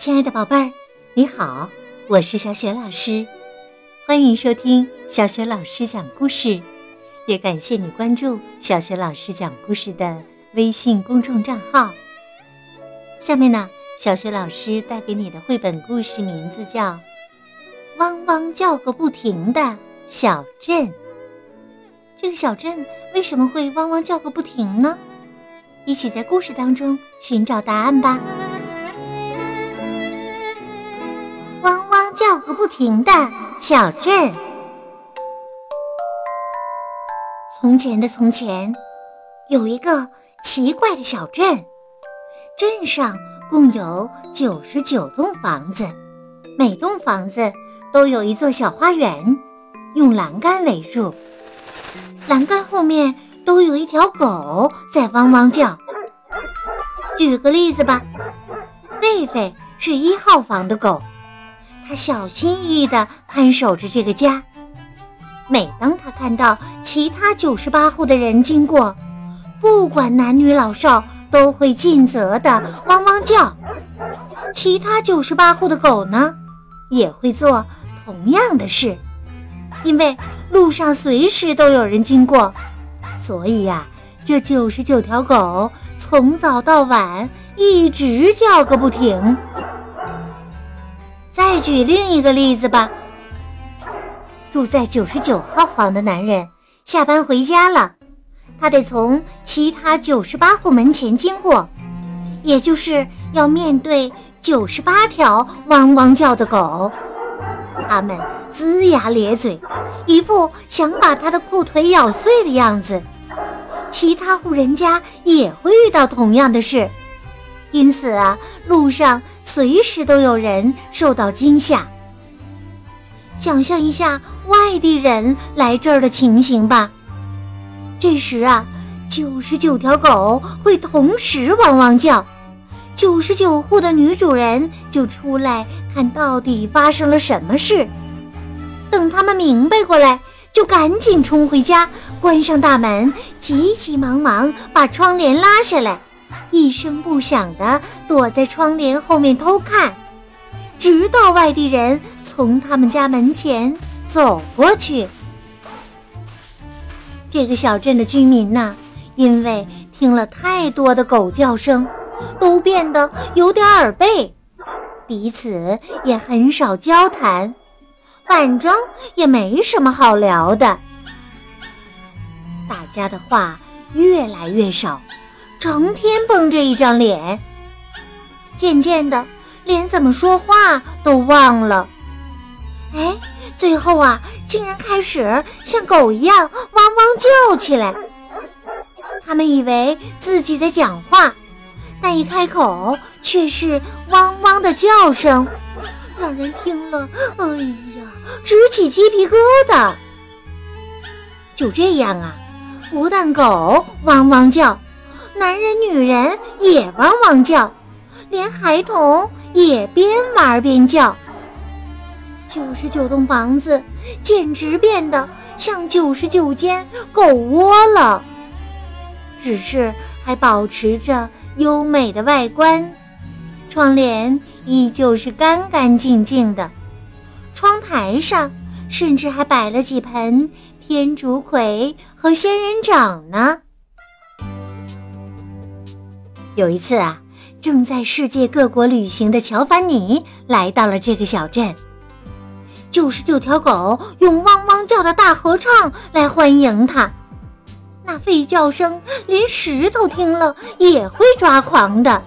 亲爱的宝贝儿，你好，我是小雪老师，欢迎收听小雪老师讲故事，也感谢你关注小雪老师讲故事的微信公众账号。下面呢，小雪老师带给你的绘本故事名字叫《汪汪叫个不停的小镇》。这个小镇为什么会汪汪叫个不停呢？一起在故事当中寻找答案吧。不停的小镇。从前的从前，有一个奇怪的小镇，镇上共有九十九栋房子，每栋房子都有一座小花园，用栏杆围住。栏杆后面都有一条狗在汪汪叫。举个例子吧，狒狒是一号房的狗。他小心翼翼地看守着这个家。每当他看到其他九十八户的人经过，不管男女老少，都会尽责地汪汪叫。其他九十八户的狗呢，也会做同样的事。因为路上随时都有人经过，所以呀，这九十九条狗从早到晚一直叫个不停。再举另一个例子吧。住在九十九号房的男人下班回家了，他得从其他九十八户门前经过，也就是要面对九十八条汪汪叫的狗。它们龇牙咧嘴，一副想把他的裤腿咬碎的样子。其他户人家也会遇到同样的事。因此啊，路上随时都有人受到惊吓。想象一下外地人来这儿的情形吧。这时啊，九十九条狗会同时汪汪叫，九十九户的女主人就出来看到底发生了什么事。等他们明白过来，就赶紧冲回家，关上大门，急急忙忙把窗帘拉下来。一声不响地躲在窗帘后面偷看，直到外地人从他们家门前走过去。这个小镇的居民呢，因为听了太多的狗叫声，都变得有点耳背，彼此也很少交谈，反正也没什么好聊的。大家的话越来越少。成天绷着一张脸，渐渐的连怎么说话都忘了。哎，最后啊，竟然开始像狗一样汪汪叫起来。他们以为自己在讲话，但一开口却是汪汪的叫声，让人听了，哎呀，直起鸡皮疙瘩。就这样啊，不但狗汪汪叫。男人、女人也汪汪叫，连孩童也边玩边叫。九十九栋房子简直变得像九十九间狗窝了，只是还保持着优美的外观，窗帘依旧是干干净净的，窗台上甚至还摆了几盆天竺葵和仙人掌呢。有一次啊，正在世界各国旅行的乔凡尼来到了这个小镇。九十九条狗用汪汪叫的大合唱来欢迎他，那吠叫声连石头听了也会抓狂的。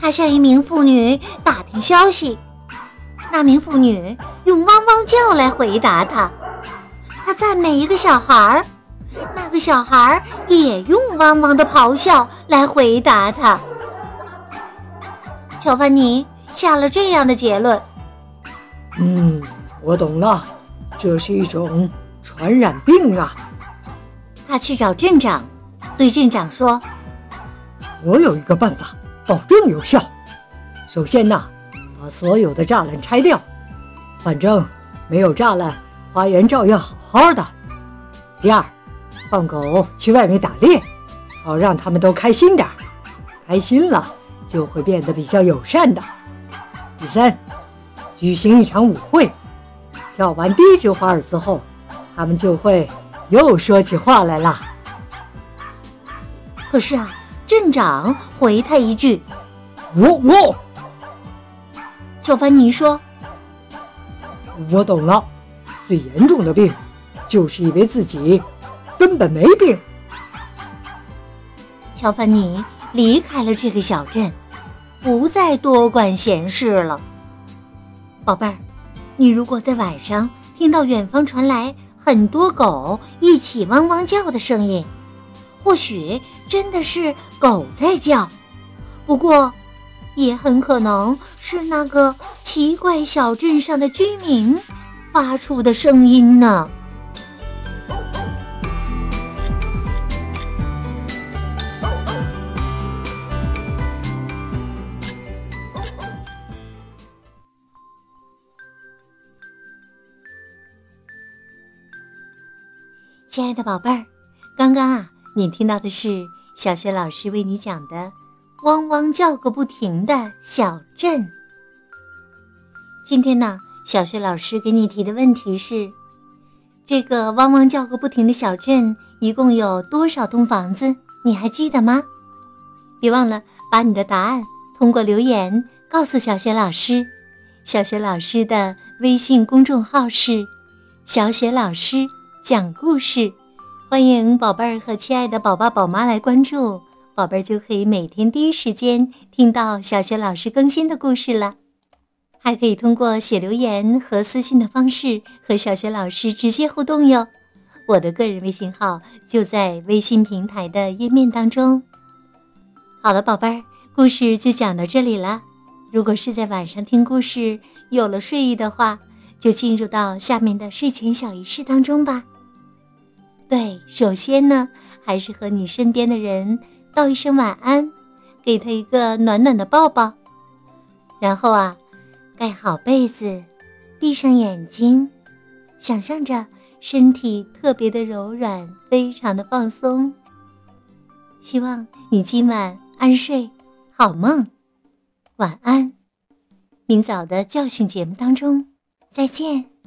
他向一名妇女打听消息，那名妇女用汪汪叫来回答他。他赞美一个小孩儿。那个小孩也用汪汪的咆哮来回答他。乔凡尼下了这样的结论：“嗯，我懂了，这是一种传染病啊。”他去找镇长，对镇长说：“我有一个办法，保证有效。首先呢，把所有的栅栏拆掉，反正没有栅栏，花园照样好好的。第二。”放狗去外面打猎，好让他们都开心点儿。开心了，就会变得比较友善的。第三，举行一场舞会，跳完第一支华尔兹后，他们就会又说起话来了。可是啊，镇长回他一句：“我我。”乔凡尼说：“我懂了，最严重的病，就是以为自己根本没病。”乔凡尼离开了这个小镇，不再多管闲事了。宝贝儿，你如果在晚上听到远方传来很多狗一起汪汪叫的声音，或许真的是狗在叫，不过也很可能是那个奇怪小镇上的居民发出的声音呢。亲爱的宝贝儿，刚刚啊，你听到的是小学老师为你讲的《汪汪叫个不停的小镇》。今天呢，小学老师给你提的问题是：这个汪汪叫个不停的小镇一共有多少栋房子？你还记得吗？别忘了把你的答案通过留言告诉小学老师。小学老师的微信公众号是“小雪老师”。讲故事，欢迎宝贝儿和亲爱的宝爸宝妈来关注，宝贝儿就可以每天第一时间听到小学老师更新的故事了。还可以通过写留言和私信的方式和小学老师直接互动哟。我的个人微信号就在微信平台的页面当中。好了，宝贝儿，故事就讲到这里了。如果是在晚上听故事有了睡意的话，就进入到下面的睡前小仪式当中吧。对，首先呢，还是和你身边的人道一声晚安，给他一个暖暖的抱抱。然后啊，盖好被子，闭上眼睛，想象着身体特别的柔软，非常的放松。希望你今晚安睡，好梦，晚安。明早的叫醒节目当中。再见。